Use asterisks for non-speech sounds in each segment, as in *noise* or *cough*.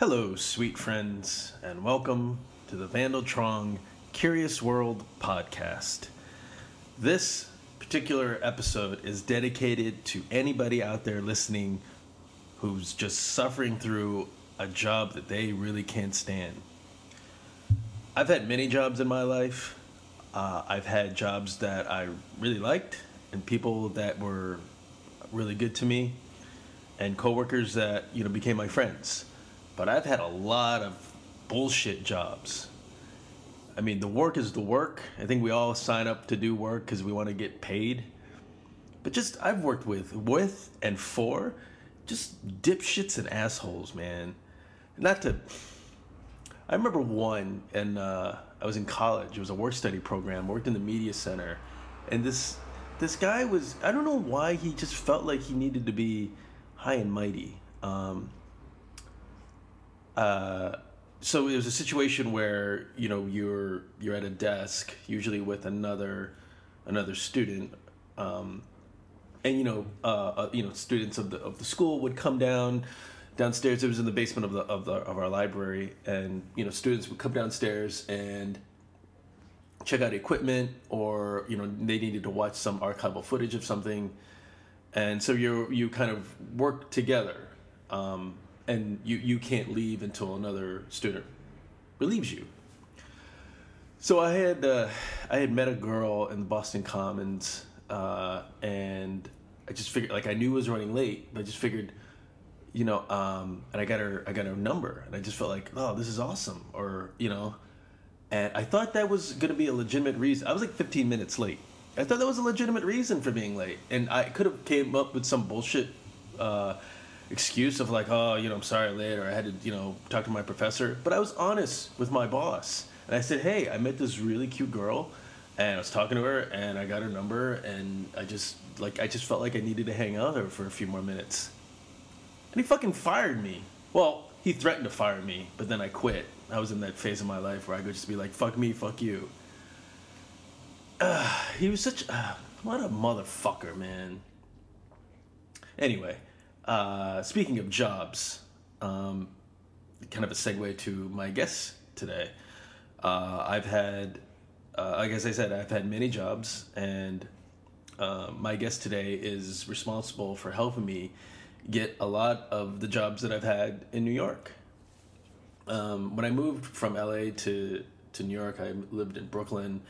Hello, sweet friends, and welcome to the Vandaltrong Curious World podcast. This particular episode is dedicated to anybody out there listening who's just suffering through a job that they really can't stand. I've had many jobs in my life. Uh, I've had jobs that I really liked and people that were really good to me and coworkers that you know became my friends. But I've had a lot of bullshit jobs. I mean, the work is the work. I think we all sign up to do work because we want to get paid. But just I've worked with with and for just dipshits and assholes, man. Not to. I remember one, and uh, I was in college. It was a work study program. Worked in the media center, and this this guy was. I don't know why he just felt like he needed to be high and mighty. Um, uh, so it was a situation where you know you're you're at a desk, usually with another another student, um, and you know uh, uh, you know students of the of the school would come down downstairs. It was in the basement of the of the of our library, and you know students would come downstairs and check out equipment, or you know they needed to watch some archival footage of something, and so you you kind of work together. Um, and you, you can't leave until another student relieves you. So I had uh, I had met a girl in the Boston Commons, uh, and I just figured like I knew it was running late, but I just figured, you know, um, and I got her I got her number, and I just felt like oh this is awesome, or you know, and I thought that was gonna be a legitimate reason. I was like 15 minutes late. I thought that was a legitimate reason for being late, and I could have came up with some bullshit. Uh, excuse of like, oh, you know, I'm sorry late, or I had to, you know, talk to my professor. But I was honest with my boss, and I said, hey, I met this really cute girl, and I was talking to her, and I got her number, and I just like, I just felt like I needed to hang out with her for a few more minutes, and he fucking fired me. Well, he threatened to fire me, but then I quit. I was in that phase of my life where I could just be like, fuck me, fuck you. Uh, *sighs* he was such uh, what a motherfucker, man. Anyway, uh, speaking of jobs, um, kind of a segue to my guest today. Uh, I've had, uh, like as I said, I've had many jobs, and uh, my guest today is responsible for helping me get a lot of the jobs that I've had in New York. Um, when I moved from LA to to New York, I lived in Brooklyn,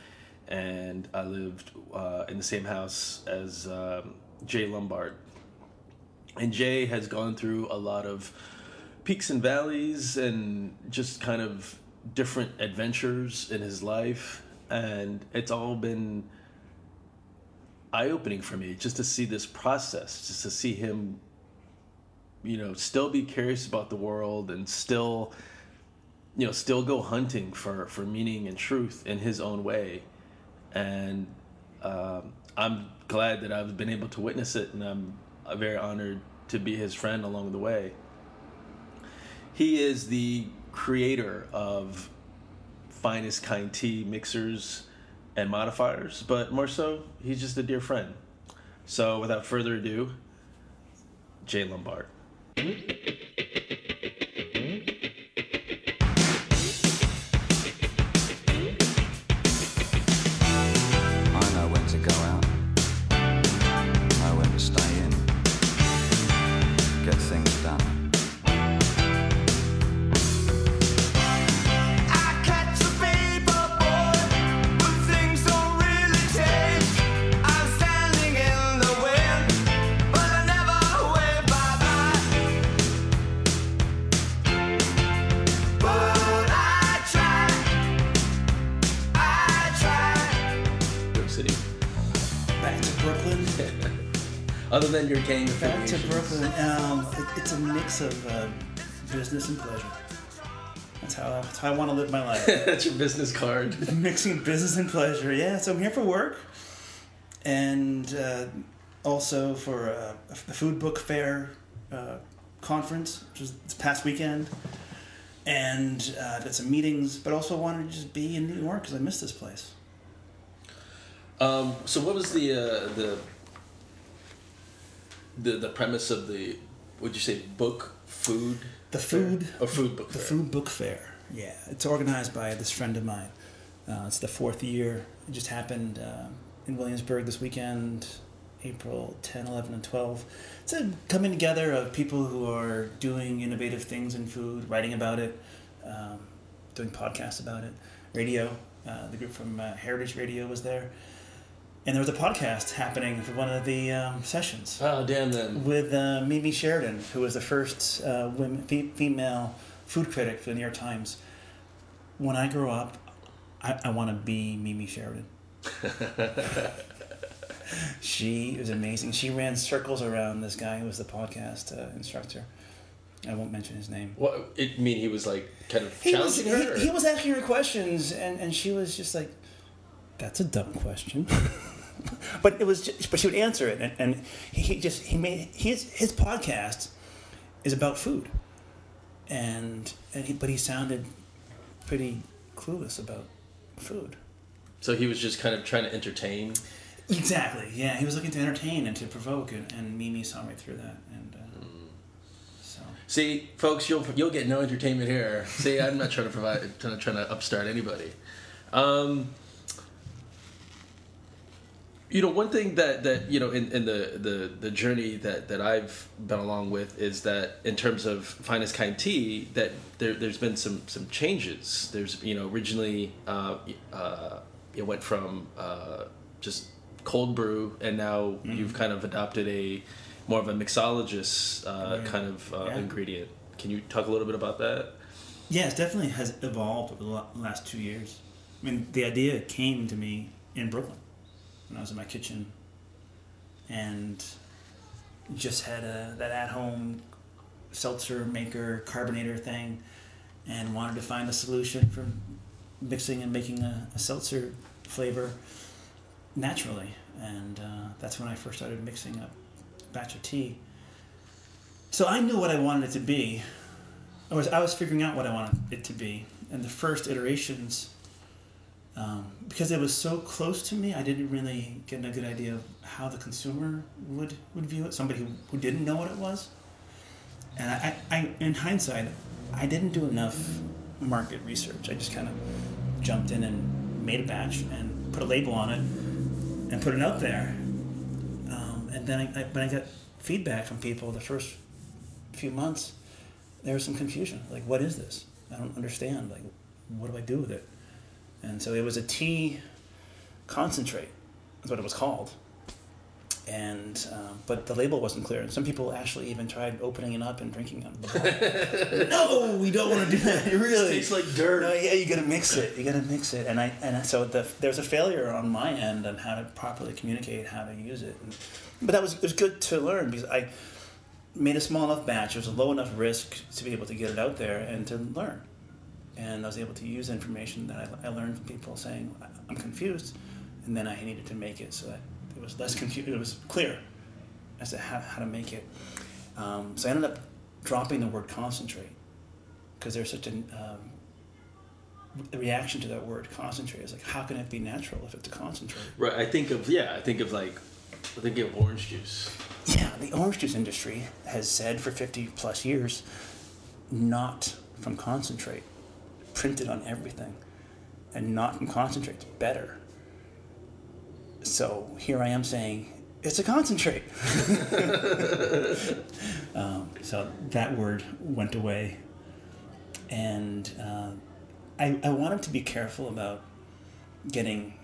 and I lived uh, in the same house as um, Jay Lombard and Jay has gone through a lot of peaks and valleys and just kind of different adventures in his life. And it's all been eye opening for me just to see this process, just to see him, you know, still be curious about the world and still, you know, still go hunting for, for meaning and truth in his own way. And um, I'm glad that I've been able to witness it, and I'm very honored to be his friend along the way. He is the creator of finest kind tea mixers and modifiers, but more so, he's just a dear friend. So, without further ado, Jay Lombard. Other than your gang Back to. Brooklyn. Um, it, it's a mix of uh, business and pleasure. That's how, that's how I want to live my *laughs* life. That's your business card. *laughs* Mixing business and pleasure. Yeah, so I'm here for work, and uh, also for uh, the Food Book Fair uh, conference, which was this past weekend. And uh, did some meetings, but also wanted to just be in New York because I miss this place. Um, so what was the uh, the the the premise of the would you say book food The food, or food book the fair? food book fair. Yeah, it's organized by this friend of mine. Uh, it's the fourth year. It just happened uh, in Williamsburg this weekend, April 10, 11, and 12. It's a coming together of people who are doing innovative things in food, writing about it, um, doing podcasts about it, radio. Uh, the group from uh, Heritage Radio was there. And there was a podcast happening for one of the um, sessions oh damn them with uh, Mimi Sheraton, who was the first uh, women, fe- female food critic for the New York Times. When I grow up, I, I want to be Mimi Sheraton. *laughs* she was amazing. She ran circles around this guy who was the podcast uh, instructor. I won't mention his name. what it mean he was like kind of He was, challenging her he, he was asking her questions, and, and she was just like, "That's a dumb question," *laughs* *laughs* but it was. Just, but she would answer it, and, and he, just he made his his podcast is about food, and and he, but he sounded pretty clueless about food. so he was just kind of trying to entertain Exactly. Yeah, he was looking to entertain and to provoke, and, and Mimi saw me through that, and uh, so. See, folks, you'll you'll get no entertainment here. See, I'm not trying to provide, trying to, trying to upstart anybody. Um, you know, one thing that that you know in, in the, the the journey that that I've been along with is that in terms of finest kind tea, that there there's been some some changes. There's you know originally uh, uh, it went from uh, just cold brew, and now you've kind of adopted a more of a mixologist uh, Right. kind of uh, Yeah. ingredient. Can you talk a little bit about that? Yeah, it definitely has evolved over the last two years. I mean, the idea came to me in Brooklyn when I was in my kitchen and just had a, that at home seltzer maker, carbonator thing, and wanted to find a solution for mixing and making a, a seltzer flavor naturally. And uh, that's when I first started mixing up a batch of tea. So I knew what I wanted it to be. I was I was figuring out what I wanted it to be, and the first iterations, um, because it was so close to me, I didn't really get a good idea of how the consumer would would view it. Somebody who, who didn't know what it was, and I, I in hindsight, I didn't do enough market research. I just kind of jumped in and made a batch and put a label on it and put it out there. Um, and then I, I, when I got feedback from people the first few months, there was some confusion. Like, what is this? I don't understand. Like, what do I do with it? And so it was a tea concentrate. That's what it was called. And um, but the label wasn't clear. And some people actually even tried opening it up and drinking it. *laughs* no, we don't want to do that. *laughs* really tastes like dirt. No, yeah, you got to mix it. You got to mix it. And I and so the there's a failure on my end on how to properly communicate how to use it. And, but that was it was good to learn because I made a small enough batch. It was a low enough risk to be able to get it out there and to learn. And I was able to use information that I, I learned from people saying "I- I'm confused, and then I needed to make it so that it was less *laughs* confused. It was clear as to how, how to make it. Um, so I ended up dropping the word concentrate because there's such a um, the reaction to that word concentrate is like how can it be natural if it's a concentrate? Right. I think of yeah. I think of like I think of orange juice. Yeah, the orange juice industry has said for 50 plus years, not from concentrate, printed on everything, and not from concentrate's better. So here I am saying it's a concentrate. *laughs* um, so that word went away, and uh, I, I wanted to be careful about getting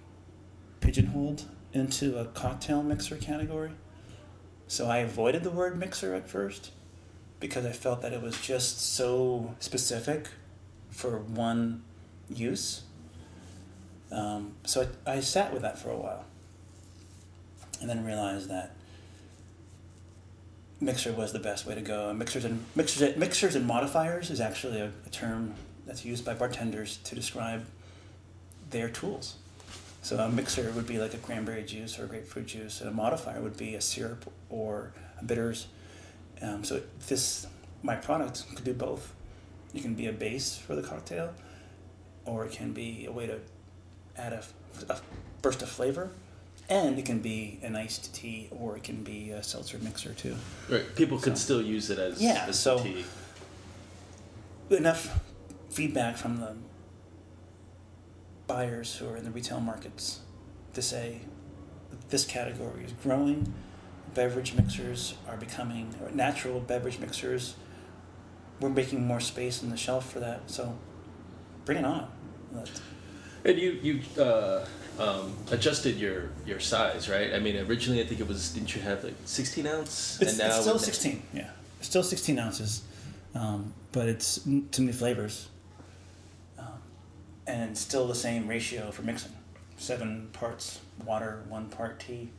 pigeonholed into a cocktail mixer category. So I avoided the word mixer at first because I felt that it was just so specific for one use. Um, so I, I sat with that for a while and then realized that mixer was the best way to go. Mixers and mixers, mixers and modifiers is actually a, a term that's used by bartenders to describe their tools. So a mixer would be like a cranberry juice or a grapefruit juice, and a modifier would be a syrup or a bitters. Um, so this, my product could do both. It can be a base for the cocktail, or it can be a way to add a, a burst of flavor, and it can be an iced tea or it can be a seltzer mixer too. Right. People could So- still use it as Yeah, as so- tea. enough feedback from the buyers who are in the retail markets to say this category is growing. Beverage mixers are becoming natural beverage mixers. We're making more space on the shelf for that, so bring it on. Let- And you you uh, um, adjusted your your size, right? I mean, originally I think it was didn't you have like sixteen ounce, It's, and now it's still with- 16, yeah. It's still 16 ounces, um, but it's too many flavors. Um, and still the same ratio for mixing. Seven parts water, one part tea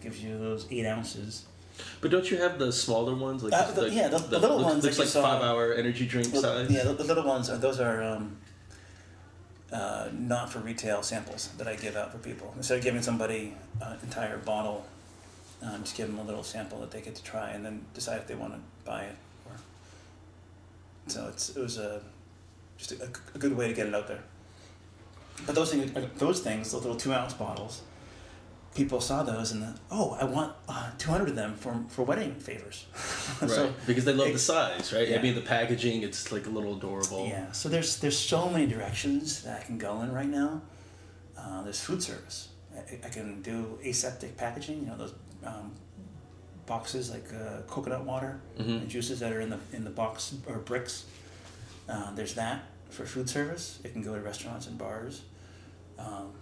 gives you those eight ounces. But don't you have the smaller ones? Like Uh, the- yeah, the- the little looks, ones looks like saw- five hour energy drink Well, size. Yeah, the, the little ones, those are um, uh, not for retail samples that I give out for people. Instead of giving somebody an entire bottle, um, just give them a little sample that they get to try and then decide if they want to buy it. Or... So it's, it was a, just a, a good way to get it out there. But those things, those things, those little two ounce bottles, people saw those and oh, I want uh, 200 of them for, for wedding favors. *laughs* right. so, because they love it- the size, right? I mean, the packaging, it's like a little adorable. Yeah, so there's there's so many directions that I can go in right now. Uh, there's food service. I, I can do aseptic packaging. You know those um, boxes like uh, coconut water, Mhm. the juices that are in the in the box or bricks. Uh, there's that for food service. It can go to restaurants and bars. Um,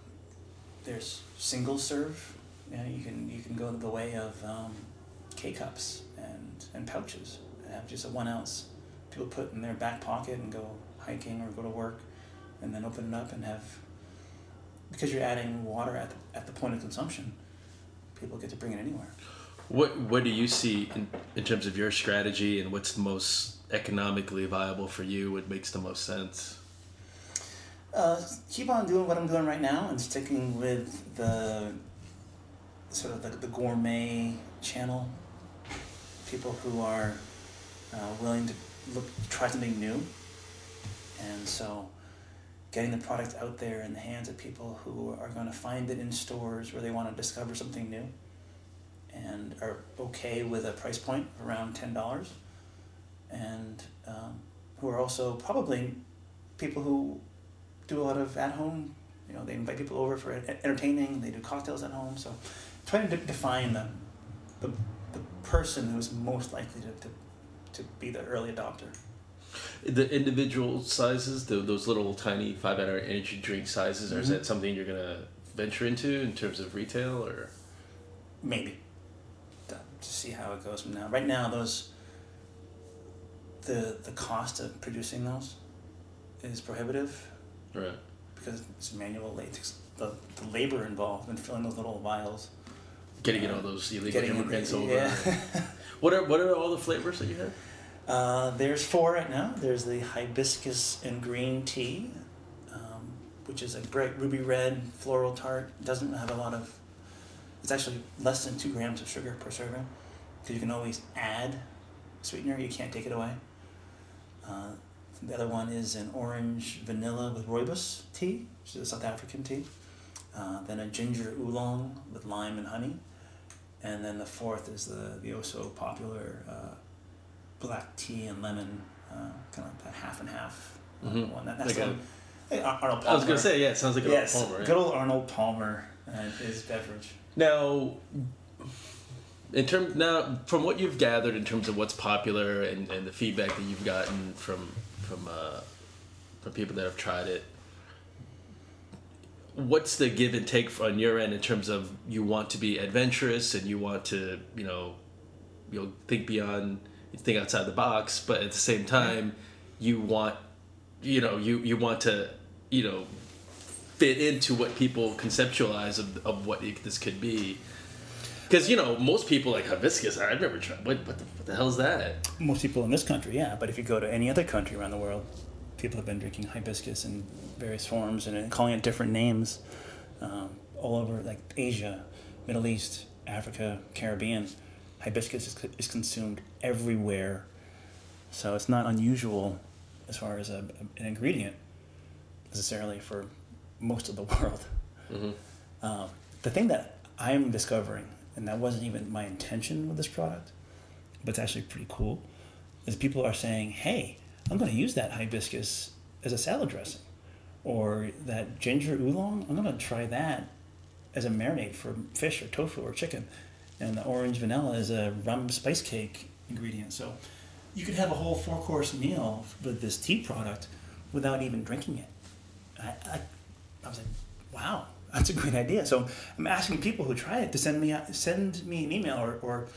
there's single serve. You, know, you can you can go the way of um, K cups and and pouches and have just a one ounce people put in their back pocket and go hiking or go to work and then open it up and have because you're adding water at the, at the point of consumption people get to bring it anywhere What What do you see in, in terms of your strategy and what's the most economically viable for you? What makes the most sense? Uh, keep on doing what i'm doing right now and sticking with the sort of the, the gourmet channel. People who are uh, willing to look try something new. And so getting the product out there in the hands of people who are going to find it in stores where they want to discover something new and are okay with a price point around $10 and um, who are also probably people who do a lot of at home. You know they invite people over for entertaining they do cocktails at home. So trying to de- define the, the, the person who's most likely to, to, to be the early adopter. The individual sizes, the, those little tiny five hour energy drink sizes, or is Mhm. that something you're gonna venture into in terms of retail or? maybe. To, to see how it goes from now. Right now those the the cost of producing those is prohibitive Right. because it's manual latex the, the labor involved in filling those little vials Getting in all those illegal immigrants over. yeah What are What are all the flavors that you have? *laughs* Uh, there's four right now. There's the hibiscus and green tea, um, which is a bright ruby red floral tart. Doesn't have a lot of. It's actually less than two grams of sugar per serving, because you can always add sweetener. You can't take it away. Uh, the other one is an orange vanilla with rooibos tea, which is a South African tea. Uh, then a ginger oolong with lime and honey, and then the fourth is the the oh so popular. Uh, black tea and lemon, uh, kind of that half and half uh, Mhm. one. That, that's Like the a- Arnold Palmer. I was gonna say, yeah, it sounds like a yes, Palmer. right? good old Arnold Palmer and his beverage. Now, in term now, from what you've gathered in terms of what's popular and, and the feedback that you've gotten from from uh, from people that have tried it, what's the give and take on your end in terms of you want to be adventurous and you want to you know you know think beyond think outside the box, but at the same time you want you know you you want to you know fit into what people conceptualize of, of what this could be. Because you know most people like hibiscus. I've never tried. What what the, what the hell is that? Most people in this country, yeah, but if you go to any other country around the world, people have been drinking hibiscus in various forms and calling it different names um, all over, like Asia, Middle East, Africa, Caribbean. Hibiscus is, is consumed everywhere, so it's not unusual as far as a, an ingredient necessarily for most of the *laughs* world. Mhm. Um, the thing that I'm discovering, and that wasn't even my intention with this product, but it's actually pretty cool, is people are saying, hey, I'm going to use that hibiscus as a salad dressing. Or that ginger oolong, I'm going to try that as a marinade for fish or tofu or chicken. And the orange vanilla is a rum spice cake ingredient. So you could have a whole four course meal with this tea product without even drinking it. I, I, I was like, wow, that's a great idea. So I'm asking people who try it to send me send me an email or, or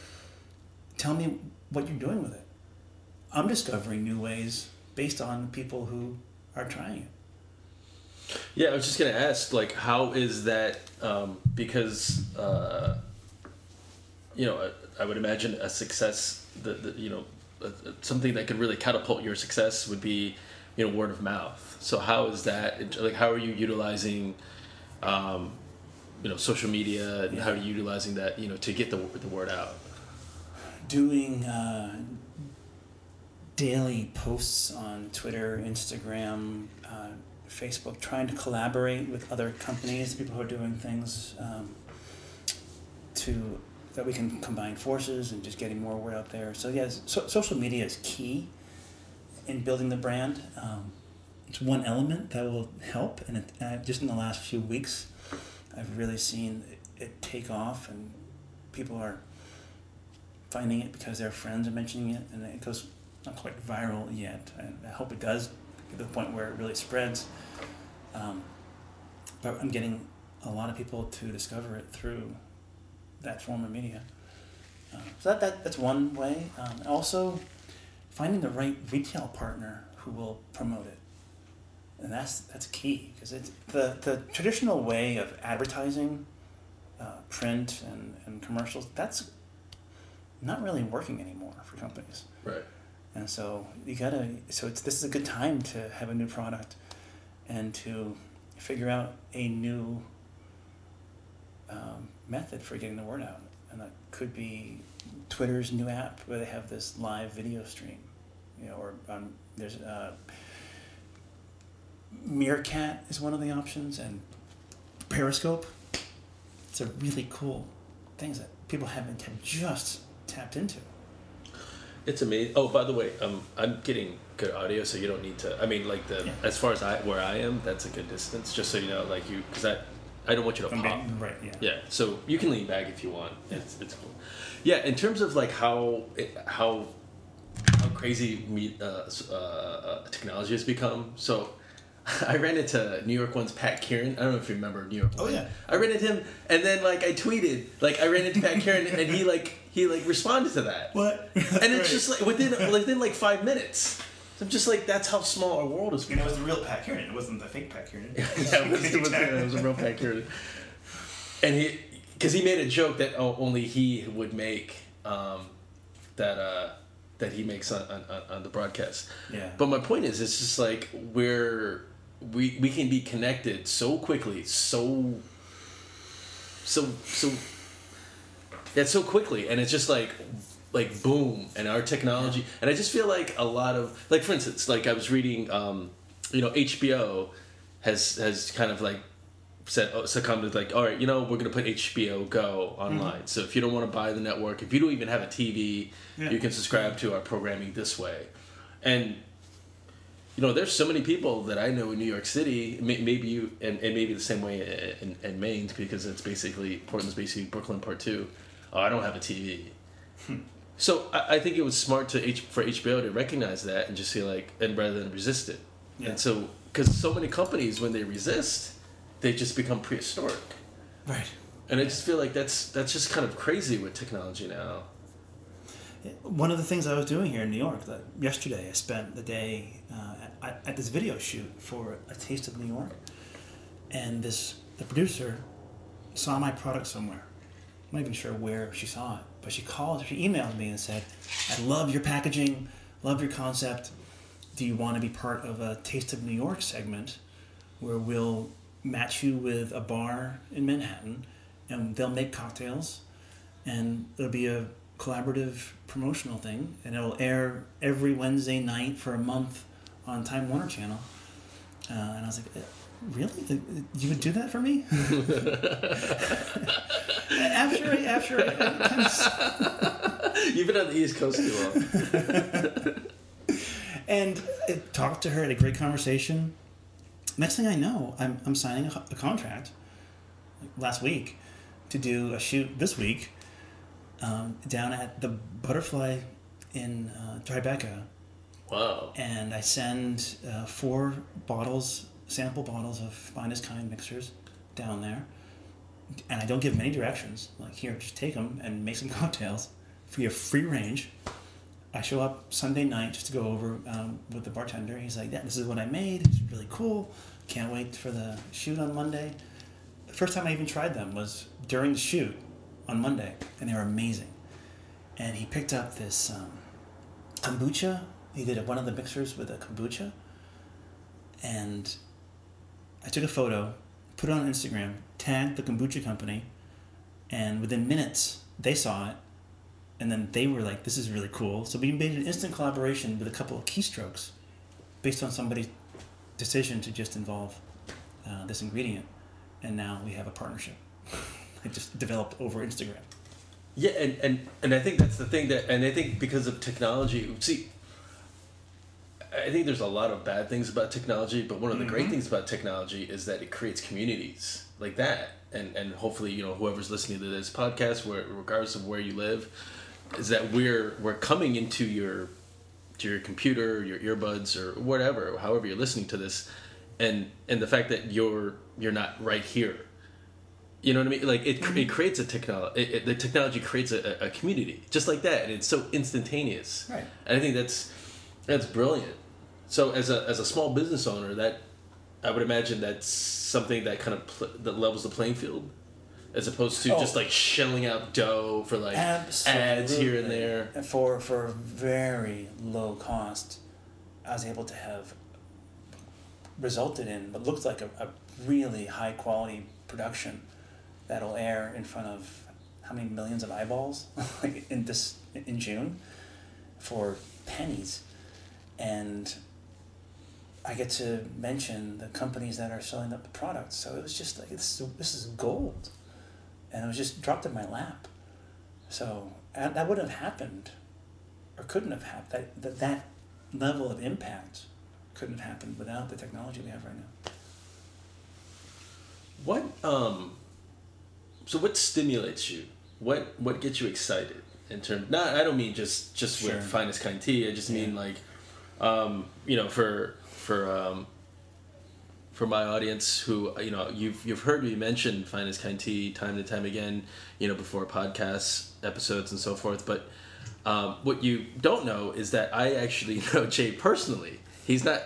tell me what you're doing with it. I'm discovering new ways based on people who are trying it. Yeah, I was just gonna ask, like, how is that? Um, because uh, you know, I, I would imagine a success, the you know, something that could really catapult your success would be, you know, word of mouth. So how is that? Like, how are you utilizing, um, you know, social media, and how you're utilizing that, you know, to get the the word out? doing uh, daily posts on Twitter, Instagram, uh, Facebook, trying to collaborate with other companies, people who are doing things um, to that we can combine forces and just getting more word out there. So yes, so, social media is key in building the brand. Um, it's one element that will help, and it, uh, just in the last few weeks, I've really seen it, take off, and people are finding it because their friends are mentioning it, and it goes not quite viral yet. And I hope it does get to the point where it really spreads. Um, but I'm getting a lot of people to discover it through that form of media. Uh, so that, that that's one way. Um, also, finding the right retail partner who will promote it, and that's that's key because it's the the traditional way of advertising, uh, print and, and commercials. That's not really working anymore for companies. Right. And so you gotta. So it's this is a good time to have a new product, and to figure out a new um, method for getting the word out. And that could be Twitter's new app where they have this live video stream, you know, or um, there's uh, Meerkat is one of the options, and Periscope. It's a really cool things that people haven't have just tapped into. It's amazing. Oh, by the way, um, I'm getting good audio, so you don't need to. I mean, like the Yeah. as far as I where I am, that's a good distance. Just so you know, like you, because I, I don't want you to pop. right, yeah. Yeah, so you can lean back if you want. It's it's cool. Yeah, in terms of like how it, how how crazy me, uh, uh, uh, technology has become. So *laughs* I ran into New York one's Pat Kiernan. I don't know if you remember New York. Oh, One. yeah. I ran into him, and then like I tweeted, like I ran into Pat Kiernan, and he like he like responded to that. What? And it's *laughs* just like within within like five minutes. I'm just like that's how small our world is. And it was the real Pat Kiernan. It wasn't the fake Pat Kiernan. *laughs* yeah, it was, it was, it was a real Pat Kiernan. And he, because he made a joke that oh, only he would make, um, that uh, that he makes on, on, on the broadcast. Yeah. But my point is, it's just like we're we we can be connected so quickly, so so so yeah, so quickly, and it's just like like boom, and our technology, and I just feel like a lot of like for instance, like I was reading, um, you know, HBO has has kind of like said oh, succumbed to like all right you know we're gonna put hbo go online. So if you don't want to buy the network if you don't even have a tv Yeah. you can subscribe to our programming this way. And you know there's so many people that i know in new york city maybe you and, and maybe the same way in, in maine because it's basically portland's basically brooklyn part two. Oh i don't have a tv so I, I think it was smart to H, for hbo to recognize that and just say like and rather than resist it. Yeah. and so because so many companies when they resist they just become prehistoric. Right. and i just feel like that's that's just kind of crazy with technology now. One of the things I was doing here in New York, that yesterday I spent the day uh, at, this video shoot for A Taste of New York, and this the producer saw my product somewhere. I'm not even sure where she saw it, but she called, she emailed me and said, "I love your packaging, love your concept. Do you want to be part of a Taste of New York segment, where we'll match you with a bar in Manhattan, and they'll make cocktails." and it'll be a collaborative promotional thing, and it'll air every Wednesday night for a month on Time Warner Channel. Uh, and I was like, really? Uh, You would do that for me? *laughs* after I, after I, I kind of *laughs* You've been on the East Coast too long. *laughs* and I talked to her, had a great conversation. Next thing I know, I'm, I'm signing a, a contract last week to do a shoot this week um, down at the Butterfly in uh, Tribeca. Wow. And I send uh, four bottles, sample bottles of finest kind mixers down there. And I don't give them any directions. Like, here, just take them and make some *laughs* cocktails for your free range. I show up Sunday night just to go over um, with the bartender. He's like, "Yeah, this is what I made. It's really cool. Can't wait for the shoot on Monday." The first time I even tried them was during the shoot on Monday, and they were amazing. And he picked up this um, kombucha. He did one of the mixers with a kombucha, and I took a photo, put it on Instagram, tagged the kombucha company, and within minutes they saw it, and then they were like, "This is really cool." So we made an instant collaboration with a couple of keystrokes, based on somebody's decision to just involve uh, this ingredient, and now we have a partnership. *laughs* it just developed over Instagram. Yeah, and, and and I think that's the thing that, and I think because of technology, see, I think there's a lot of bad things about technology, but one of the great mm-hmm. things about technology is that it creates communities like that, and and hopefully you know whoever's listening to this podcast, where regardless of where you live, is that we're we're coming into your to your computer, your earbuds, or whatever, however you're listening to this, and and the fact that you're you're not right here you know what I mean? Like it, it mm-hmm. creates a technology. The technology creates a, a community just like that, and it's so instantaneous. Right. And I think that's that's brilliant. So as a as a small business owner, that I would imagine that's something that kind of pl- that levels the playing field, as opposed to oh. just Oh. like shelling out dough for like ads here and there. And for for very low cost, I was able to have resulted in what looks like a, a really high quality production that'll air in front of how many millions of eyeballs *laughs* like in this in June for pennies and I get to mention the companies that are selling up the products. So it was just like this this is gold. And it was just dropped in my lap. So that wouldn't have happened or couldn't have happened that, that that level of impact couldn't have happened without the technology we have right now. What um so what stimulates you? What what gets you excited in terms not I don't mean just just Sure. with finest kind tea, I just mean like um you know for for um for my audience who you know you've you've heard me mention finest kind tea time and time again you know before podcasts episodes and so forth but um, what you don't know is that I actually *laughs* know Jay personally. He's not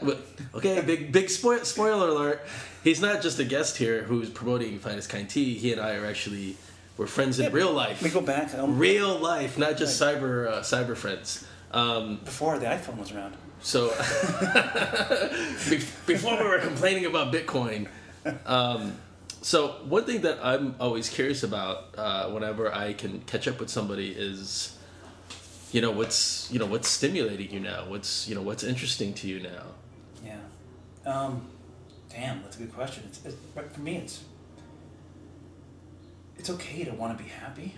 okay. Big big spoil, spoiler alert. He's not just a guest here who's promoting finest kind tea. He and I are actually we're friends in real life. we go back um, Real life, not just cyber uh, cyber friends. Um, before the iphone was around so *laughs* be- before we were complaining about Bitcoin, um, so one thing that I'm always curious about uh, whenever I can catch up with somebody is, you know, what's you know what's stimulating you now? What's you know what's interesting to you now? yeah um, damn that's a good question it's, it's, but for me it's it's okay to want to be happy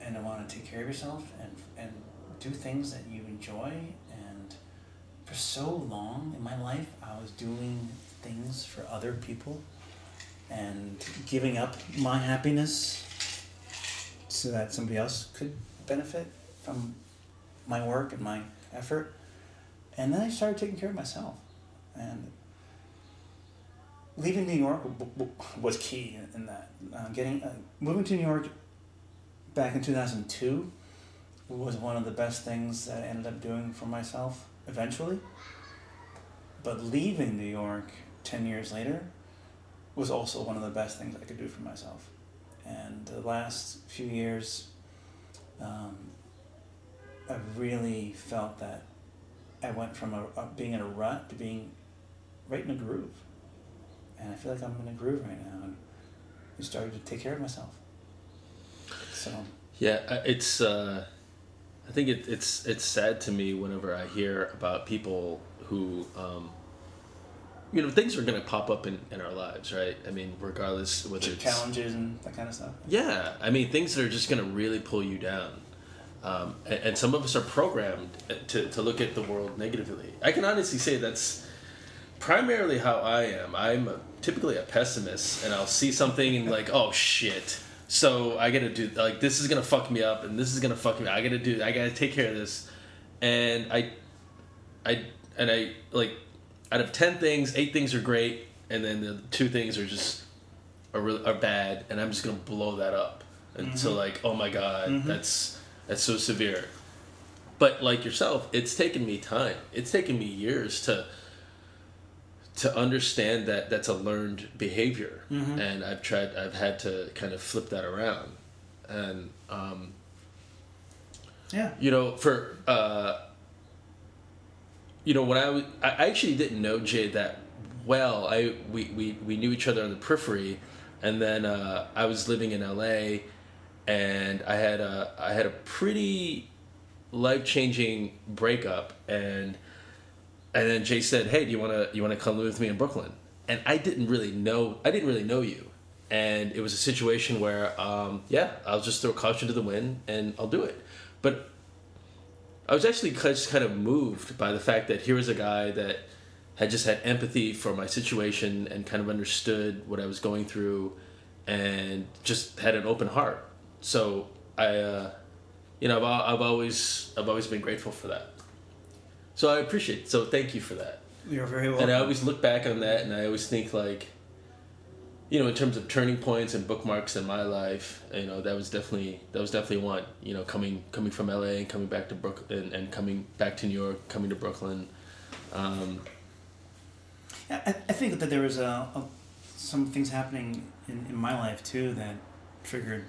and to want to take care of yourself and and do things that you enjoy for so long in my life I was doing things for other people and giving up my happiness so that somebody else could benefit from my work and my effort. And then I started taking care of myself. And leaving New York was key in- that. Uh, getting uh, moving to New York back in two thousand two was one of the best things that I ended up doing for myself eventually. But leaving New York ten years later was also one of the best things I could do for myself. And the last few years, um, I really felt that I went from a, a being in a rut to being right in a groove. And I feel like I'm in a groove right now and I started to take care of myself. So Yeah, it's. Uh, I think it, it's it's sad to me whenever I hear about people who, um, you know things are going to pop up in, in our lives, right? I mean, regardless whether it's Challenges and that kind of stuff. yeah, I mean things that are just going to really pull you down. Um, and, and some of us are programmed to, to look at the world negatively. I can honestly say that's primarily how I am. I'm a, typically a pessimist, and I'll see something and like, oh shit. So I gotta do like this is gonna fuck me up, and this is gonna fuck me. I gotta do. I gotta take care of this, and I, I and I like out of ten things, eight things are great, and then the two things are just are really, are bad, and I'm just gonna blow that up until mm-hmm. like, oh my god, mm-hmm. that's that's so severe. But like yourself, it's taken me time. It's taken me years to to understand that that's a learned behavior, and I've tried. I've had to kind of flip that around, and um, Yeah. you know, for uh, you know, when I was, I actually didn't know Jay that well. I we we, we knew each other on the periphery, and then uh, I was living in LA, and I had a I had a pretty life changing breakup, and and then Jay said, "Hey, do you want to you want to come live with me in Brooklyn?" And I didn't really know I didn't really know you, and it was a situation where, um, yeah, I'll just throw caution to the wind and I'll do it. But I was actually just kind of moved by the fact that here was a guy that had just had empathy for my situation and kind of understood what I was going through, and just had an open heart. So I, uh, you know, I've, I've always I've always been grateful for that. So I appreciate. It. So thank you for that. You're very welcome. And I always look back on that, and I always think like, you know, in terms of turning points and bookmarks in my life, you know, that was definitely that was definitely one. You know, coming coming from LA and coming back to Brooklyn and, and coming back to New York, coming to Brooklyn. Um, I, I think that there was a, a, some things happening in, in my life too that triggered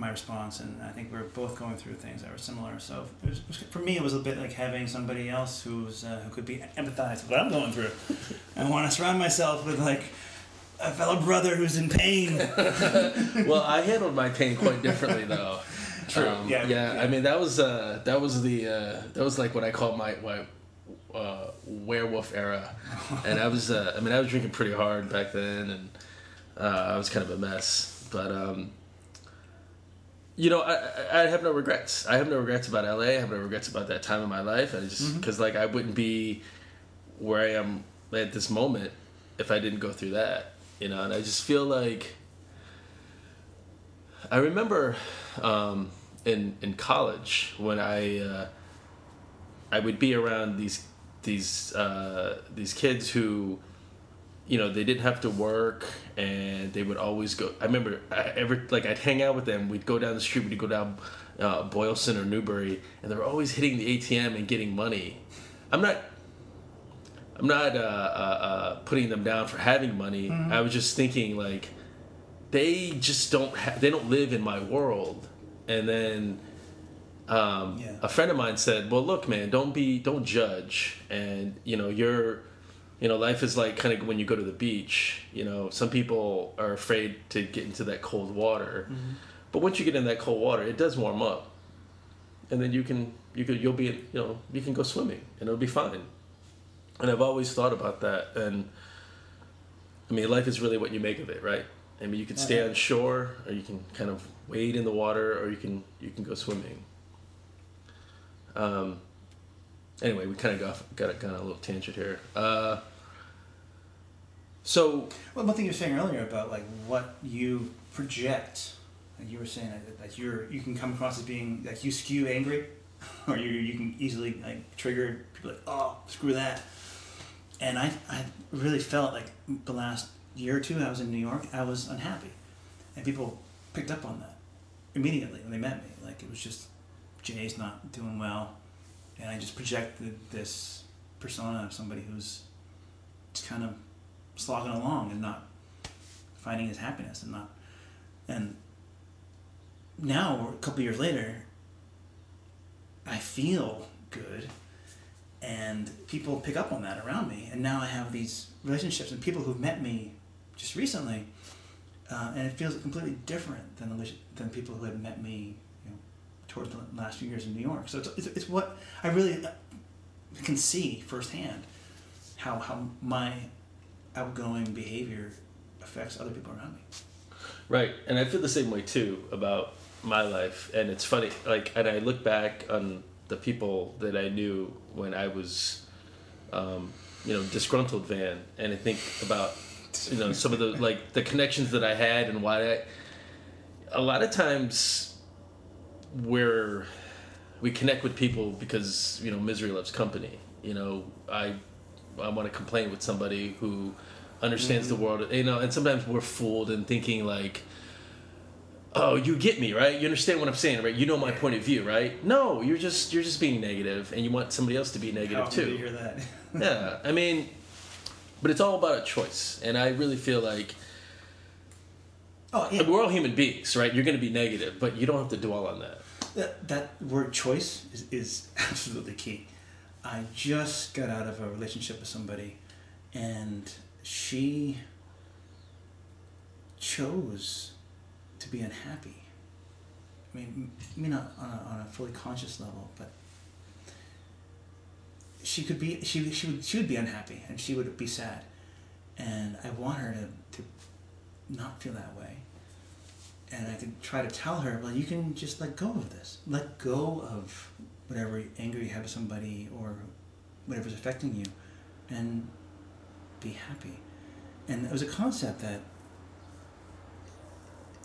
my response, and I think we are both going through things that were similar. So it was, for me, it was a bit like having somebody else who's uh, who could be empathize with what I'm going through. I want to surround myself with like a fellow brother who's in pain. *laughs* well, I handled my pain quite differently though. True. Um, Yeah, yeah, yeah. I mean that was uh, that was the uh, that was like what I call my my uh, werewolf era, and I was uh, I mean I was drinking pretty hard back then, and uh, I was kind of a mess. But um, you know, I, I have no regrets. I have no regrets about LA. I have no regrets about that time in my life. I just because like I wouldn't be where I am at this moment if I didn't go through that. You know, and I just feel like I remember um, in in college when I uh, I would be around these these uh, these kids who you know they didn't have to work and they would always go i remember I, ever like i'd hang out with them. We'd go down the street. We'd go down uh, boylston or newbury and they were always hitting the atm and getting money. I'm not i'm not uh, uh, uh, putting them down for having money. I was just thinking like they just don't ha- they don't live in my world. And then um, Yeah. a friend of mine said well look man don't be don't judge. And you know you're you know life is like kind of when you go to the beach you know some people are afraid to get into that cold water. But once you get in that cold water it does warm up. And then you can you could you'll be you know you can go swimming and it'll be fine. And i've always thought about that and i mean life is really what you make of it right? I mean you can stay on shore or you can kind of wade in the water or you can you can go swimming. Um anyway we kind of got got, got a little tangent here. Uh so Well, one thing you were saying earlier about like what you project, like you were saying that, that you're you can come across as being like you skew angry, *laughs* or you you can easily like trigger people like oh screw that, and I I really felt like the last year or two I was in New York I was unhappy, and people picked up on that immediately when they met me. Like it was just Jay's not doing well, and I just projected this persona of somebody who's kind of slogging along and not finding his happiness and not and now a couple years later i feel good and people pick up on that around me. And now i have these relationships and people who've met me just recently uh, and it feels completely different than the, than people who had met me you know, towards the last few years in new york. So it's, it's, it's what i really uh, can see firsthand how how my outgoing behavior affects other people around me. Right, and I feel the same way too about my life. And it's funny, like, and I look back on the people that I knew when I was, um, you know, disgruntled van, and I think about, you know, some of the *laughs* like the connections that I had and why I. A lot of times, we're we connect with people because you know misery loves company. You know, I I want to complain with somebody who understands the mm-hmm. world. You know, and sometimes we're fooled and thinking like, oh, you get me right. You understand what I'm saying, right? You know my point of view, right? No, you're just you're just being negative, and you want somebody else to be negative How too hear that? *laughs* yeah, I mean, but it's all about a choice, and I really feel like oh yeah. we're all human beings, right? You're going to be negative, but you don't have to dwell on that. That, that word choice is, is *laughs* absolutely key. I just got out of a relationship with somebody, and she chose to be unhappy. I mean, I mean, not on a, on a fully conscious level, but she could be she she would she would be unhappy and she would be sad, and I want her to to not feel that way and I could try to tell her, well, you can just let go of this. Let go of whatever anger you have with somebody or whatever's affecting you and be happy. And it was a concept that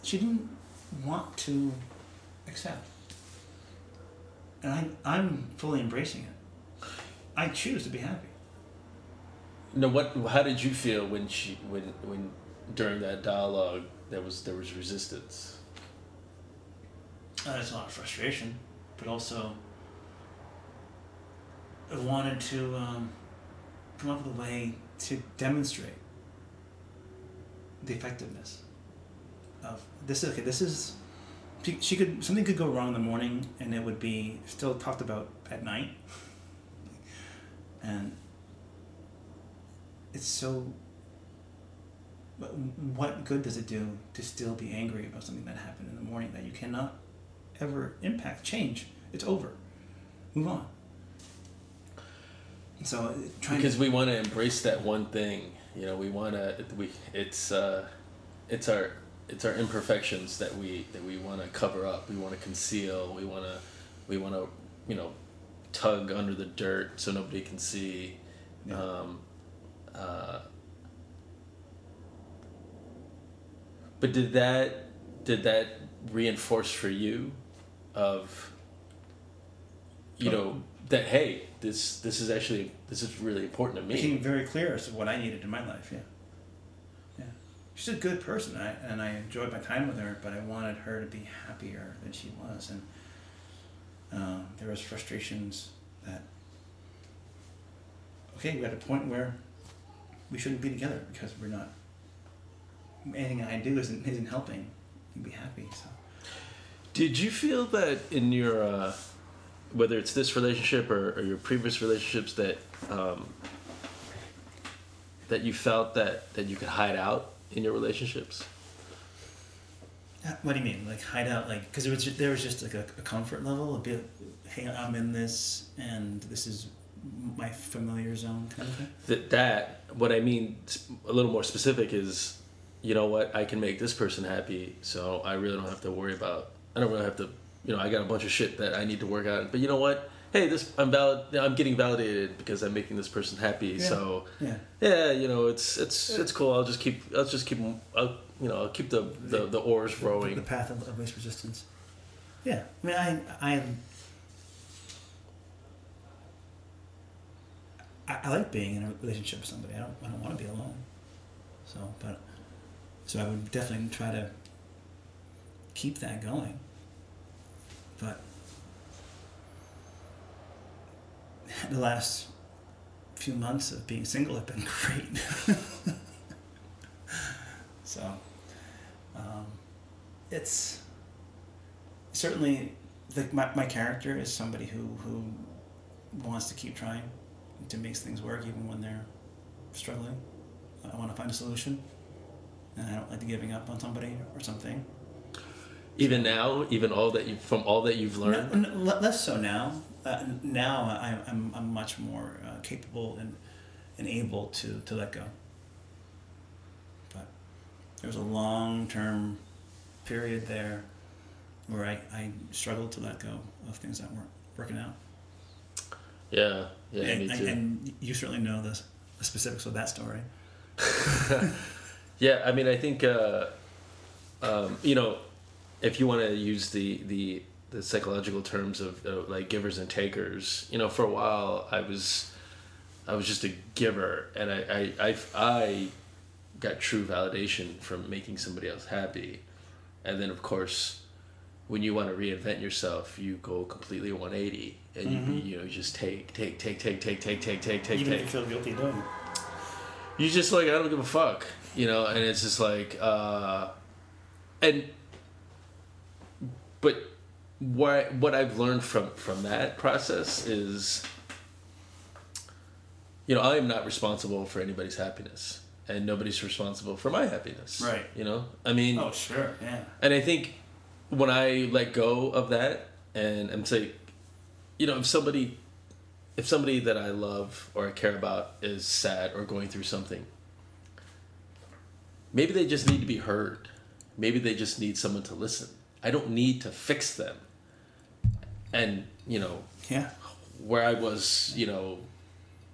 she didn't want to accept. And I, I'm fully embracing it. I choose to be happy. No, what? How did you feel when she when when during that dialogue there was there was resistance? Uh, there's a lot of frustration, but also wanted to um, come up with a way to demonstrate the effectiveness of this. Okay, this is she- could something could go wrong in the morning, and it would be still talked about at night, and it's so. What good does it do to still be angry about something that happened in the morning that you cannot ever impact, change? It's over. Move on. So trying Because to, we want to embrace that one thing, you know. We want to. We it's uh, it's our it's our imperfections that we that we want to cover up. We want to conceal. We want to we want to you know tug under the dirt so nobody can see. Yeah. Um, uh, but did that did that reinforce for you of you know that hey this this is actually this is really important to me became very clear as to what I needed in my life. Yeah, yeah. She's a good person, I, and I enjoyed my time with her. But I wanted her to be happier than she was, and um, there was frustrations that okay, we're at a point where we shouldn't be together because we're not. Anything I do isn't isn't helping you be happy. So Did you feel that in your, uh, whether it's this relationship or, or your previous relationships, that um, that you felt that that you could hide out in your relationships? Uh, What do you mean, like hide out? Like because was there was just like a, a comfort level, a bit. Hey, I'm in this, and this is my familiar zone, kind of thing. That that what I mean a little more specific is, you know what, I can make this person happy, so I really don't have to worry about. I don't really have to, you know, I got a bunch of shit that I need to work out. But you know what? Hey, this I'm valid. I'm getting validated because I'm making this person happy. Yeah. So Yeah, yeah, you know, it's it's it's cool. I'll just keep. I'll just keep. I'll you know. I'll keep the the, the oars the rowing. path of, of least resistance. Yeah, I mean, I I. I, I like being in a relationship with somebody. I don't. I don't want to be alone. So, but so I would definitely try to keep that going. But the last few months of being single have been *laughs* great. so, um, it's certainly like my, my character is somebody who, who wants to keep trying to make things work even when they're struggling. I want to find a solution, and I don't like giving up on somebody or something. Even now, even all that you from all that you've learned. No, n- le- less so now. Uh, now I, I'm, I'm much more uh, capable and and able to to let go. But there was a long term period there where I, I struggled to let go of things that weren't working out. Yeah, yeah, and, me too. and you certainly know the, the specifics of that story. *laughs* Yeah, I mean, I think uh, um, you know, if you want to use the the the psychological terms of uh, like givers and takers, you know, for a while I was I was just a giver, and I I I, I got true validation from making somebody else happy, and then of course. When you want to reinvent yourself, you go completely 180, and you you know just take take take take take take take take take Even take. if you feel guilty doing you just like I don't give a fuck, you know, and it's just like, uh, and but what what I've learned from from that process is, you know, I am not responsible for anybody's happiness, and nobody's responsible for my happiness, Right. You know, I mean, Oh, sure, yeah. and I think when I let go of that and I'm saying, you know, if somebody, if somebody that I love or I care about is sad or going through something, maybe they just need to be heard. Maybe they just need someone to listen. I don't need to fix them. And, you know, Yeah. where I was, you know,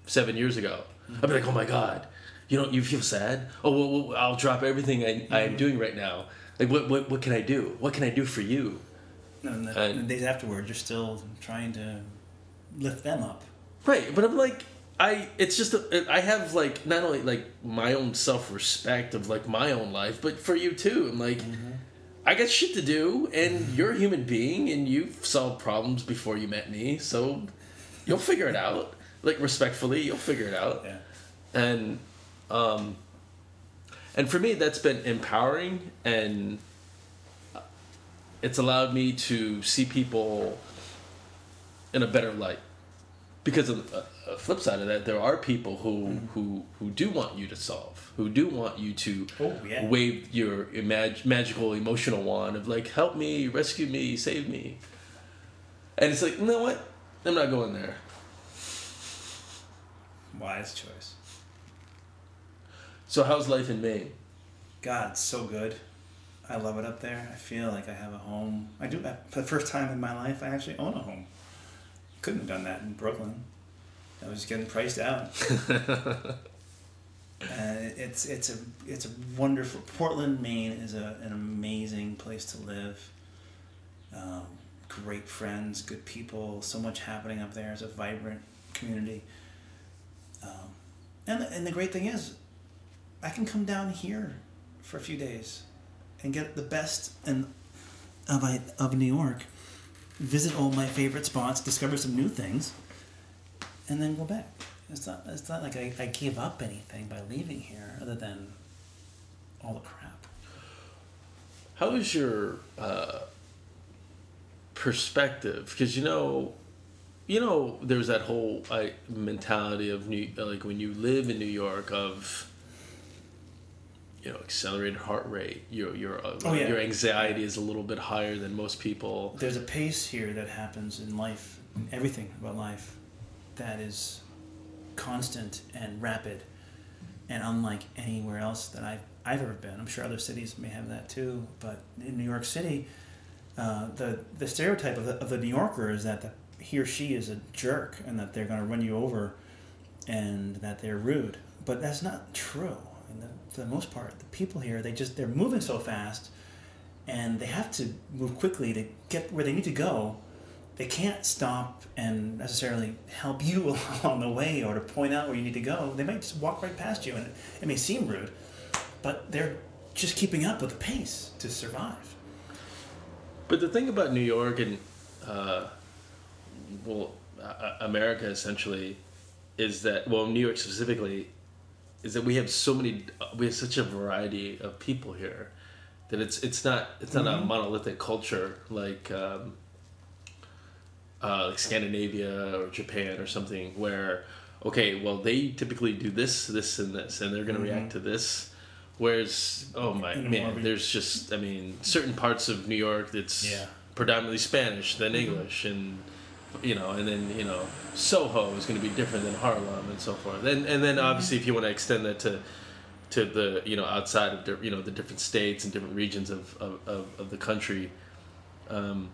seven years ago. I'd be like, oh my God, you know, you feel sad? Oh, well, well I'll drop everything I, I am mm-hmm. doing right now. Like, what, what, what can I do? What can I do for you? And the, And- the days afterward, you're still trying to lift them up. Right. But I'm like, I, it's just, a, I have like, not only like my own self respect of like my own life, but for you too. I'm like, mm-hmm. I got shit to do, and you're a human being, and you've solved problems before you met me, so you'll figure it out. Like, respectfully, you'll figure it out. Yeah. and um and for me that's been empowering and it's allowed me to see people in a better light because of the uh, flip side of that there are people who who who do want you to solve who do want you to Oh, yeah. wave your imag- magical emotional wand of like help me rescue me save me and it's like you know what i'm not going there Wise choice. so how's life in maine God, so good. I love it up there. I feel like I have a home. I do. For the first time in my life, I actually own a home. Couldn't have done that in Brooklyn. I was getting priced out. *laughs* uh, it's it's a it's a wonderful. Portland, Maine is a, an amazing place to live. Um, great friends, good people. So much happening up there. It's a vibrant community. Um, and and the great thing is, I can come down here for a few days and get the best and of I, of New York, visit all my favorite spots, discover some new things, and then go back. It's not it's not like I, I gave up anything by leaving here other than all the crap. How is your uh, perspective? Because you know, you know, there's that whole mentality of New, like when you live in New York of you know accelerated heart rate. Your your uh, Oh, yeah. your anxiety is a little bit higher than most people. There's a pace here that happens in life, in everything about life, that is constant and rapid, and unlike anywhere else that I've, I've ever been. I'm sure other cities may have that too, but in New York City, uh, the the stereotype of the, of the New Yorker is that the, he or she is a jerk and that they're going to run you over, and that they're rude. But that's not true. The, for the most part, the people here they just they're moving so fast and they have to move quickly to get where they need to go. They can't stop and necessarily help you *laughs* along the way or to point out where you need to go. They might just walk right past you, and it, it may seem rude, but they're just keeping up with the pace to survive. But the thing about New York and uh, well, uh, America essentially is that well, New York specifically is that we have so many we have such a variety of people here that it's it's not it's not a monolithic culture like um, uh, like Scandinavia or Japan or something where okay well they typically do this this and this and they're going to react to this whereas oh my In a more man there's just I mean certain parts of New York that's Yeah. predominantly Spanish than English and you know, and then you know, Soho is going to be different than Harlem and so forth. And and then obviously, if you want to extend that to to the you know outside of you know the different states and different regions of of, of, of the country. Um,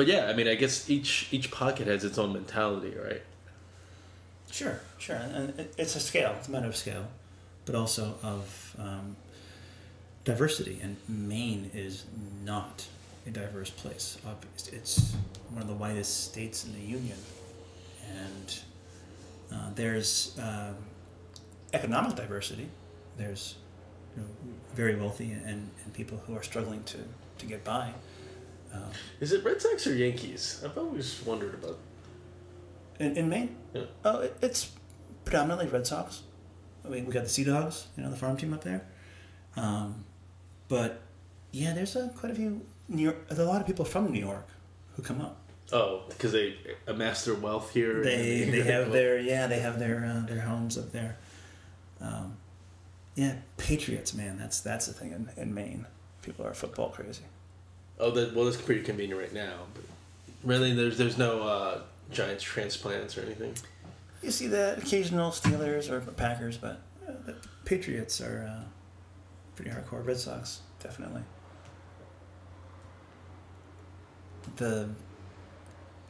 but yeah, I mean, I guess each each pocket has its own mentality, right? Sure, sure, and it's a scale. It's a matter of scale, but also of um, diversity. And Maine is not a diverse place. It's one of the whitest states in the union, and uh, there's um, economic diversity. There's you know, very wealthy and, and people who are struggling to, to get by. Um, Is it Red Sox or Yankees? I've always wondered about. in, in Maine, Yeah. Oh, it, it's predominantly Red Sox. I mean, we got the Sea Dogs, you know, the farm team up there. Um, but yeah, there's a, quite a few New York. There's a lot of people from New York who come up. Oh, because they amass their wealth here. They and- they *laughs* have their yeah they have their uh, their homes up there. Um, yeah, Patriots, man, that's that's the thing in, in Maine. People are football crazy. Oh, that well, that's pretty convenient right now. But really, there's there's no uh, Giants transplants or anything. You see the occasional Steelers or Packers, but uh, the Patriots are uh, pretty hardcore. Red Sox, definitely. The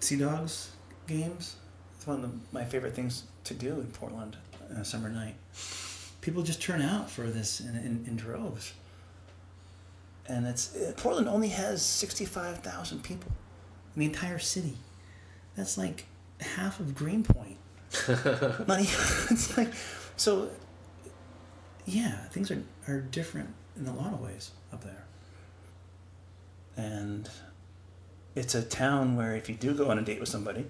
Sea Dogs games, it's one of the, my favorite things to do in Portland on a summer night. People just turn out for this in, in, in droves. And it's uh, Portland only has 65,000 people in the entire city. That's like half of Greenpoint. *laughs* Not even, *laughs* it's like so. Yeah, things are are different in a lot of ways up there. And it's a town where if you do go on a date with somebody,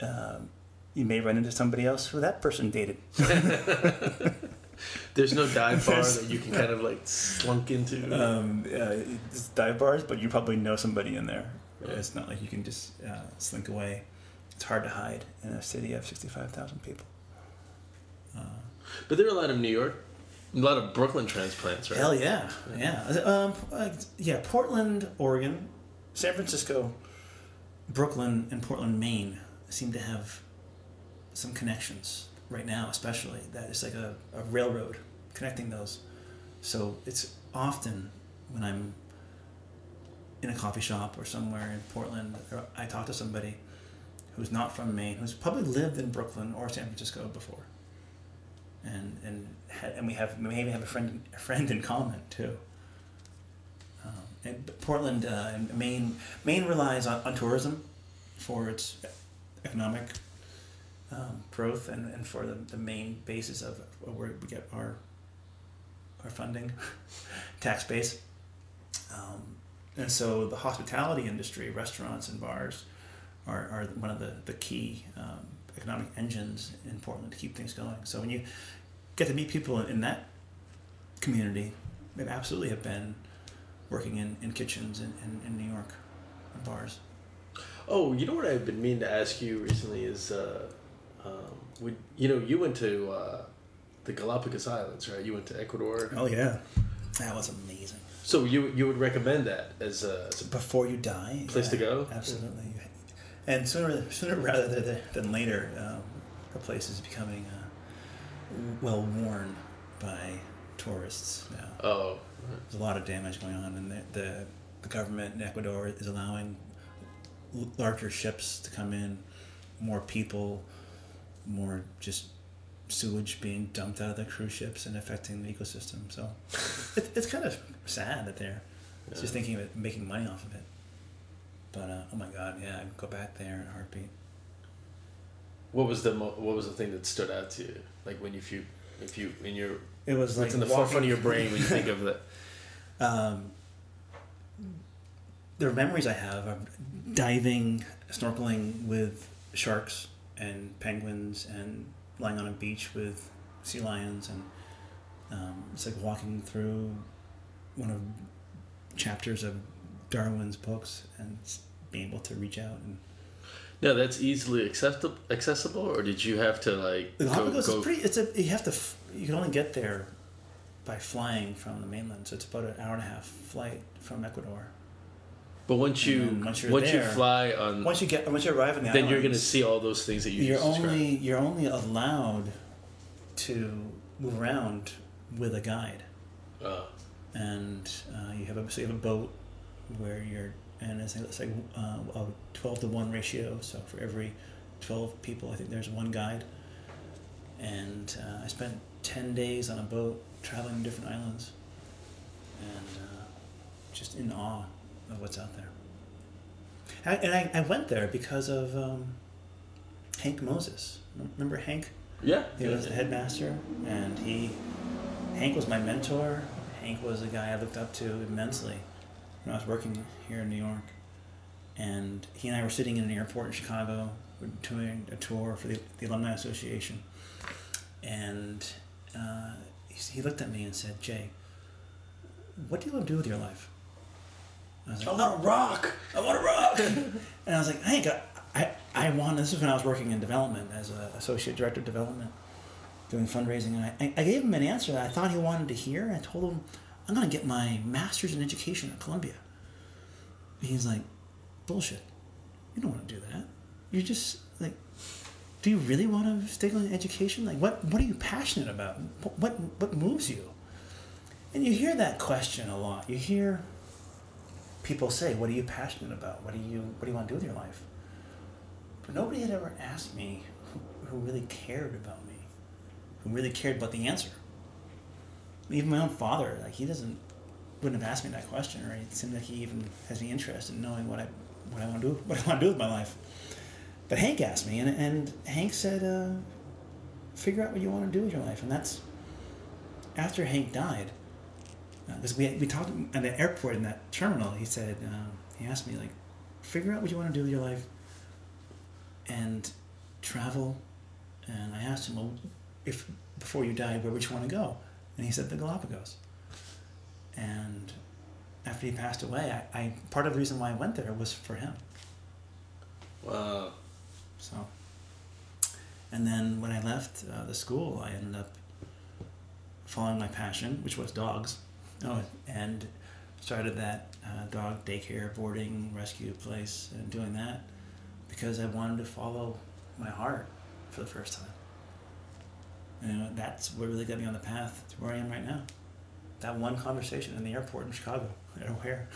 um, you may run into somebody else who that person dated. *laughs* There's no dive *laughs* bar that you can kind of like slunk into. Um, uh, it's dive bars, but you probably know somebody in there. Yeah. It's not like you can just uh, slink away. It's hard to hide in a city of sixty-five thousand people. but there are a lot of New York, a lot of Brooklyn transplants, right? Hell yeah, yeah. Um, uh, yeah, Portland, Oregon, San Francisco, Brooklyn, and Portland, Maine seem to have some connections right now, especially. That is like a, a railroad connecting those. So it's often when I'm in a coffee shop or somewhere in Portland, or I talk to somebody who's not from Maine, who's probably lived in Brooklyn or San Francisco before and and and we have maybe have a friend a friend in common too. Um, and Portland uh, and Maine Maine relies on, on tourism for its economic um, growth and, and for the, the main basis of where we get our our funding *laughs* tax base. Um, and so the hospitality industry, restaurants and bars, are, are one of the, the key um, economic engines in Portland to keep things going. So when you get to meet people in that community, they absolutely have been working in, in kitchens in, in, in New York bars. Oh, you know what I've been meaning to ask you recently is, uh, um, would you know you went to uh, the Galapagos Islands, right? You went to Ecuador. Oh yeah, that was amazing. So you you would recommend that as a, as a Before you die, Place to go? Absolutely, and sooner sooner *laughs* rather than, than later, um, the place is becoming uh, well worn by tourists now. oh There's a lot of damage going on, and the, the, the government in Ecuador is allowing larger ships to come in, more people, more just sewage being dumped out of the cruise ships and affecting the ecosystem. So *laughs* it, it's kind of sad that they're just thinking of it, making money off of it. But uh, oh my god, yeah, I'd go back there in a heartbeat. what was the mo- what was the thing that stood out to you? Like when you if you if you in your It was like in the walking- forefront of your *laughs* brain when you think of that. um, there are memories I have of diving, snorkeling with sharks and penguins, and lying on a beach with sea lions, and um, it's like walking through one of chapters of Darwin's books and being able to reach out and No, that's easily accessible. Accessible, or did you have to like the go, Galapagos go is pretty. It's a you have to you can only get there by flying from the mainland, so it's about an hour and a half flight from Ecuador. But once you once you're once you fly on, Once you get once you arrive in the then you're going to see all those things that you you're only you're only allowed to move around with a guide, Uh, and uh, you have a so you have a boat where you're and it's, it's like uh, a twelve to one ratio. So for every twelve people, I think there's one guide. And uh, I spent ten days on a boat traveling to different islands, and uh, just in awe what's out there. I, and I, I went there because of um, Hank Moses. Remember Hank? yeah, He was the headmaster, and he, Hank was my mentor. Hank was a guy I looked up to immensely when I was working here in New York. And he and I were sitting in an airport in Chicago, we're doing a tour for the, the Alumni Association. And uh, he, he looked at me and said, Jay, what do you want to do with your life? I was I want to rock. I want to rock. *laughs* and I was like, Hank, I, I, I want, this is when I was working in development as an associate director of development, doing fundraising. And I, I gave him an answer that I thought he wanted to hear. I told him, I'm going to get my master's in education at Columbia. And he's like, bullshit. You don't want to do that. You're just like, do you really want to stick on education? Like, what, what are you passionate about? What, what moves you? And you hear that question a lot. You hear, people say, "What are you passionate about? What do you What do you want to do with your life?" But nobody had ever asked me who, who really cared about me, who really cared about the answer. Even my own father, like he doesn't, wouldn't have asked me that question, or it seemed like he even has any interest in knowing what I what I want to do, what I want to do with my life. But Hank asked me, and, and Hank said, uh, "Figure out what you want to do with your life," and that's after Hank died because we, we talked at the airport in that terminal. He said um, he asked me like, figure out what you want to do with your life, and travel. And I asked him, well, if before you die where would you want to go? And he said the Galapagos. And after he passed away, I, I part of the reason why I went there was for him. Wow. So, and then when I left uh, the school, I ended up following my passion, which was dogs. Oh, and started that uh, dog daycare, boarding, rescue place, and doing that because I wanted to follow my heart for the first time. Know, that's what really got me on the path to where I am right now. That one conversation in the airport in Chicago *laughs* at O'Hare.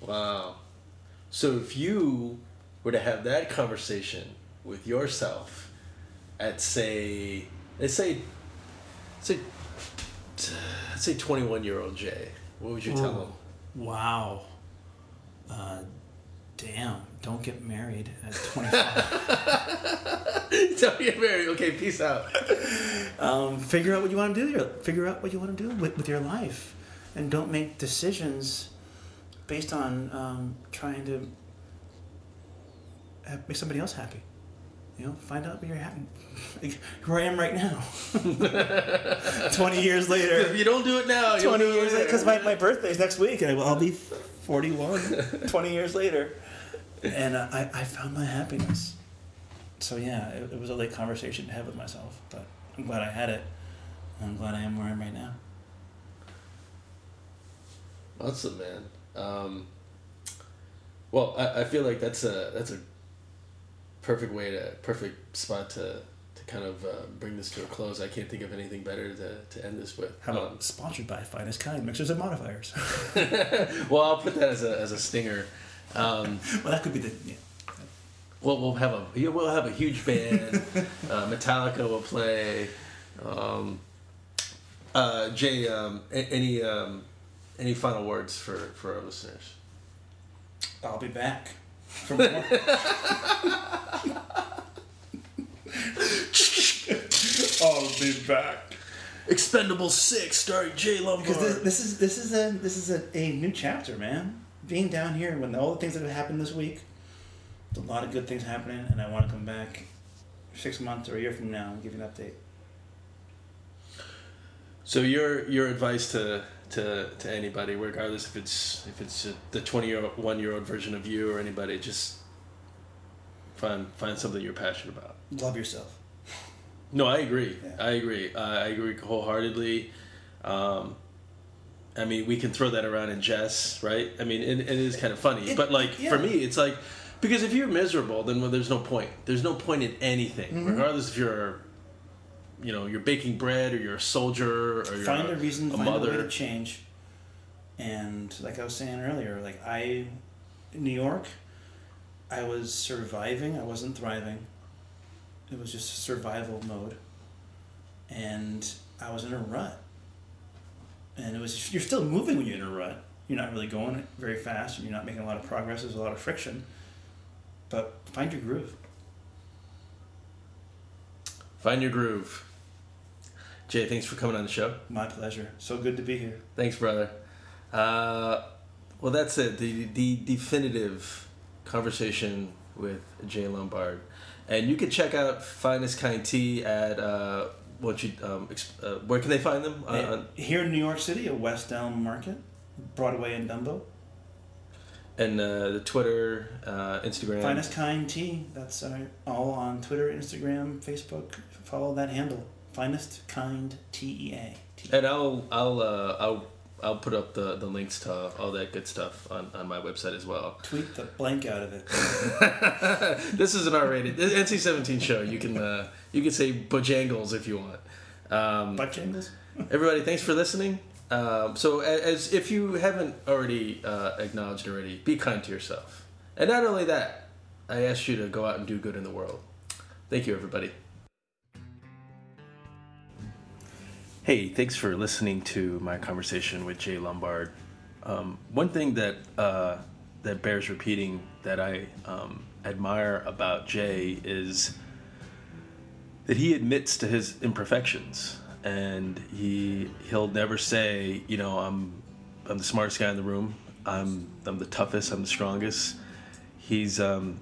Wow. So if you were to have that conversation with yourself at say let's say say let's say twenty one year old Jay, what would you tell him? Wow. Uh, damn, don't get married at 25. *laughs* Don't get married. Okay, peace out. um, figure out what you want to do. Your, figure out what you want to do with, with your life. And don't make decisions based on um, trying to make somebody else happy. You know, find out where you're happy. *laughs* Like, where I am right now. *laughs* 20 years later. If you don't do it now, you'll 20 years later. because my, my birthday's next week and I will, I'll be 41 *laughs* 20 years later and uh, I, I found my happiness so yeah it, it was a late conversation to have with myself but I'm glad I had it I'm glad I am where I am right now Awesome, man. Um, well, I, I feel like that's a that's a perfect way to perfect spot to to kind of uh, bring this to a close. I can't think of anything better to, to end this with. how about Um, sponsored by Finest Kind Mixers and Modifiers *laughs* well, I'll put that as a as a stinger. Um, *laughs* well that could be the yeah. Well, we'll have a we'll have a huge band. *laughs* uh, Metallica will play. Um, uh, Jay, um, a- any um, any final words for for our listeners? I'll be back for I'll be back Expendable Six, starring Jay Lombard. Because this, this is this is a this is a, a new chapter, man. Being down here when all the things that have happened this week, there's a lot of good things happening, and I want to come back six months or a year from now and give you an update. So your your advice to to to anybody, regardless if it's if it's the twenty year one year old version of you or anybody, just find find something you're passionate about. Love yourself. No, I agree. Yeah. I agree. Uh, I agree wholeheartedly. Um, I mean, we can throw that around in jest, right? I mean, it, it is kind of funny, It- but like yeah. for me, it's like because if you're miserable, then well, there's no point. There's no point in anything, Mm-hmm. regardless if you're, you know, you're baking bread or you're a soldier or you're find a reason, a find a way mother. to change. And like I was saying earlier, like I, in New York, I was surviving. I wasn't thriving. It was just survival mode, and I was in a rut. And it was *laughs* you're still moving when you're in a rut. You're not really going very fast, and you're not making a lot of progress. There's a lot of friction. But find your groove. Find your groove. Jay, thanks for coming on the show. My pleasure. So good to be here. Thanks, brother. Uh, well, that's it. The the definitive conversation with Jay Lombard, and you can check out Finest Kind Tea at uh, what you um, ex- uh, where can they find them? Uh, here in New York City, at West Elm Market, Broadway and Dumbo. and uh, the Twitter, uh, Instagram. Finest Kind Tea. That's uh, all on Twitter, Instagram, Facebook. Follow that handle. Finest Kind TEA. And I'll I'll uh, I'll I'll put up the, the links to all that good stuff on, on my website as well. Tweet the blank out of it. *laughs* this is an R-rated NC-17 show. You can uh, you can say bojangles if you want. Um, Butt jingles. everybody, thanks for listening. Um, so, as if you haven't already uh, acknowledged already, be kind to yourself, and not only that, I ask you to go out and do good in the world. Thank you, everybody. Hey, thanks for listening to my conversation with Jay Lombard. Um, one thing that uh, that bears repeating that I um, admire about Jay is that he admits to his imperfections, and he he'll never say, you know, I'm I'm the smartest guy in the room. I'm I'm the toughest. I'm the strongest. He's um,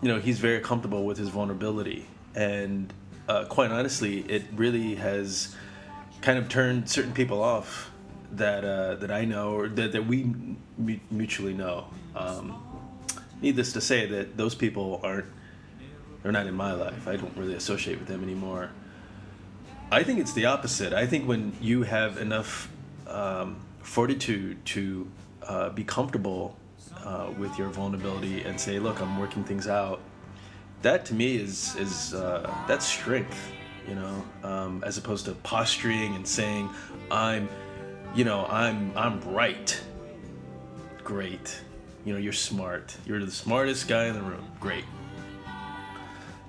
you know he's very comfortable with his vulnerability, and uh, quite honestly, it really has kind of turned certain people off that uh, that I know or that, that we mu- mutually know. Um, needless to say, that those people aren't they're not in my life. I don't really associate with them anymore. I think it's the opposite. I think when you have enough um, fortitude to uh, be comfortable uh, with your vulnerability and say, "Look, I'm working things out," that to me is is uh, that's strength. You know, um, as opposed to posturing and saying, "I'm," you know, "I'm I'm right." Great. You know, you're smart. You're the smartest guy in the room. Great.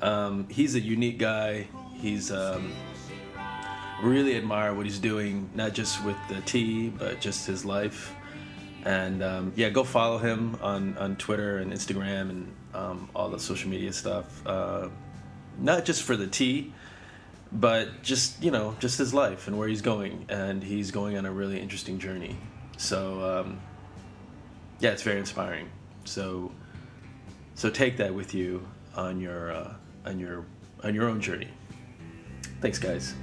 Um, he's a unique guy. He's um, really admire what he's doing, not just with the tea, but just his life. And um, yeah, go follow him on, on Twitter and Instagram and um, all the social media stuff. Uh, not just for the tea, but just you know, just his life and where he's going. And he's going on a really interesting journey. So um, yeah, it's very inspiring. So so take that with you on your uh, on your on your own journey. Thanks, guys.